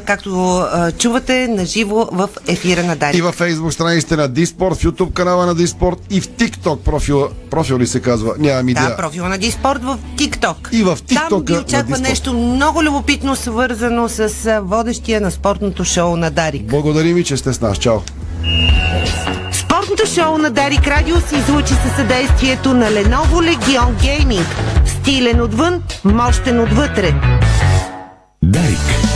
както чувате наживо в ефира на Дарик. И във фейсбук страниците на Диспорт, в YouTube канала на Диспорт и в TikTok профила. Профил ли се казва? Нямам идея. Да, профила на Диспорт в ТикТок. И в TikTok Там ви очаква нещо много любопитно, свързано с водещия на спортното шоу на Дарик. Благодарим ви, че сте с нас. Чао! Спортното шоу на Дарик Радио се излучи със съдействието на Lenovo Legion Gaming. Стилен отвън, мощен отвътре. Дарик.